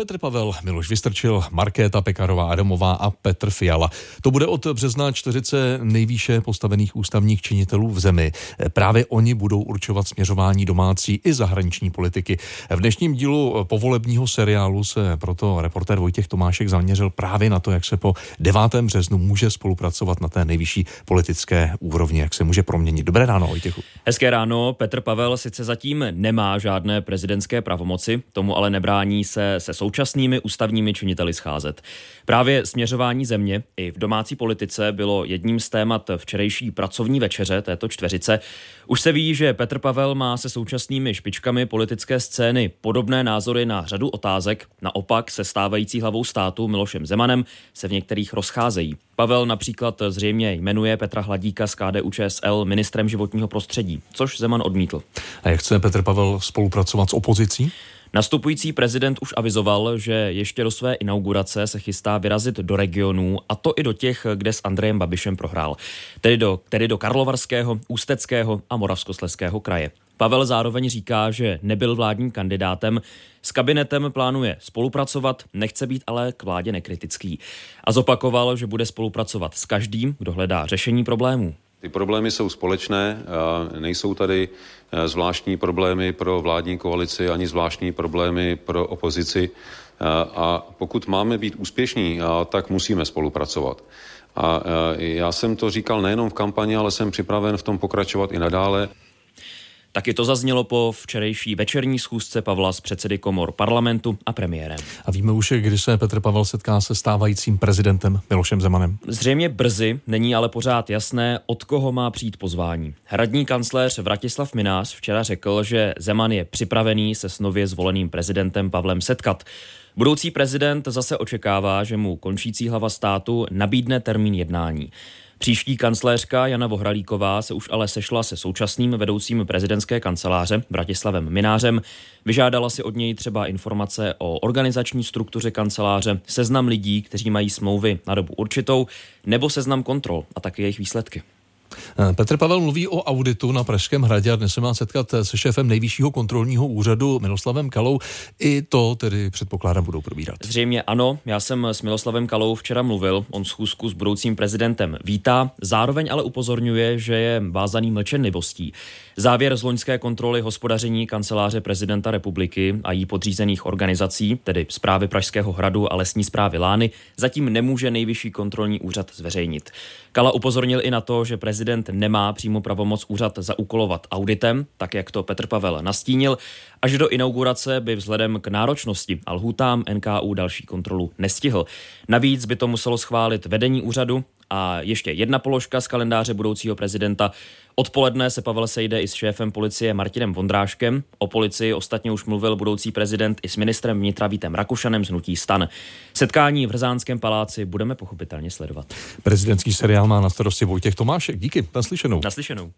Petr Pavel, Miloš Vystrčil, Markéta Pekarová Adamová a Petr Fiala. To bude od března 40 nejvýše postavených ústavních činitelů v zemi. Právě oni budou určovat směřování domácí i zahraniční politiky. V dnešním dílu povolebního seriálu se proto reportér Vojtěch Tomášek zaměřil právě na to, jak se po 9. březnu může spolupracovat na té nejvyšší politické úrovni, jak se může proměnit. Dobré ráno, Vojtěchu. Hezké ráno. Petr Pavel sice zatím nemá žádné prezidentské pravomoci, tomu ale nebrání se se současnými ústavními činiteli scházet. Právě směřování země i v domácí politice bylo jedním z témat včerejší pracovní večeře této čtveřice. Už se ví, že Petr Pavel má se současnými špičkami politické scény podobné názory na řadu otázek, naopak se stávající hlavou státu Milošem Zemanem se v některých rozcházejí. Pavel například zřejmě jmenuje Petra Hladíka z KDU ČSL ministrem životního prostředí, což Zeman odmítl. A jak chce Petr Pavel spolupracovat s opozicí? Nastupující prezident už avizoval, že ještě do své inaugurace se chystá vyrazit do regionů, a to i do těch, kde s Andrejem Babišem prohrál, tedy do, tedy do Karlovarského, Ústeckého a Moravskosleského kraje. Pavel zároveň říká, že nebyl vládním kandidátem, s kabinetem plánuje spolupracovat, nechce být ale k vládě nekritický. A zopakoval, že bude spolupracovat s každým, kdo hledá řešení problémů. Ty problémy jsou společné, nejsou tady e, zvláštní problémy pro vládní koalici ani zvláštní problémy pro opozici. A pokud máme být úspěšní, tak musíme spolupracovat. A já jsem to říkal nejenom v kampani, ale jsem připraven v tom pokračovat i nadále. Taky to zaznělo po včerejší večerní schůzce Pavla s předsedy komor parlamentu a premiérem. A víme už, kdy se Petr Pavel setká se stávajícím prezidentem Milošem Zemanem. Zřejmě brzy, není ale pořád jasné, od koho má přijít pozvání. Hradní kancléř Vratislav Minář včera řekl, že Zeman je připravený se s nově zvoleným prezidentem Pavlem setkat. Budoucí prezident zase očekává, že mu končící hlava státu nabídne termín jednání. Příští kancléřka Jana Vohralíková se už ale sešla se současným vedoucím prezidentské kanceláře Bratislavem Minářem. Vyžádala si od něj třeba informace o organizační struktuře kanceláře, seznam lidí, kteří mají smlouvy na dobu určitou, nebo seznam kontrol a také jejich výsledky. Eh, Petr Pavel mluví o auditu na Pražském hradě a dnes se má setkat se šéfem nejvyššího kontrolního úřadu Miloslavem Kalou. I to tedy předpokládám budou probírat. Zřejmě ano, já jsem s Miloslavem Kalou včera mluvil, on schůzku s budoucím prezidentem vítá, zároveň ale upozorňuje, že je vázaný mlčenlivostí. Závěr z loňské kontroly hospodaření kanceláře prezidenta republiky a jí podřízených organizací, tedy zprávy Pražského hradu a lesní zprávy Lány, zatím nemůže nejvyšší kontrolní úřad zveřejnit. Kala upozornil i na to, že prezident nemá přímo pravomoc úřad zaúkolovat auditem, tak jak to Petr Pavel nastínil, a že do inaugurace by vzhledem k náročnosti a lhůtám NKU další kontrolu nestihl. Navíc by to muselo schválit vedení úřadu a ještě jedna položka z kalendáře budoucího prezidenta. Odpoledne se Pavel sejde i s šéfem policie Martinem Vondráškem. O policii ostatně už mluvil budoucí prezident i s ministrem vnitra Vítem Rakušanem z Hnutí stan. Setkání v Rzánském paláci budeme pochopitelně sledovat. Prezidentský seriál má na starosti Vojtěch Tomášek. Díky, naslyšenou. Naslyšenou.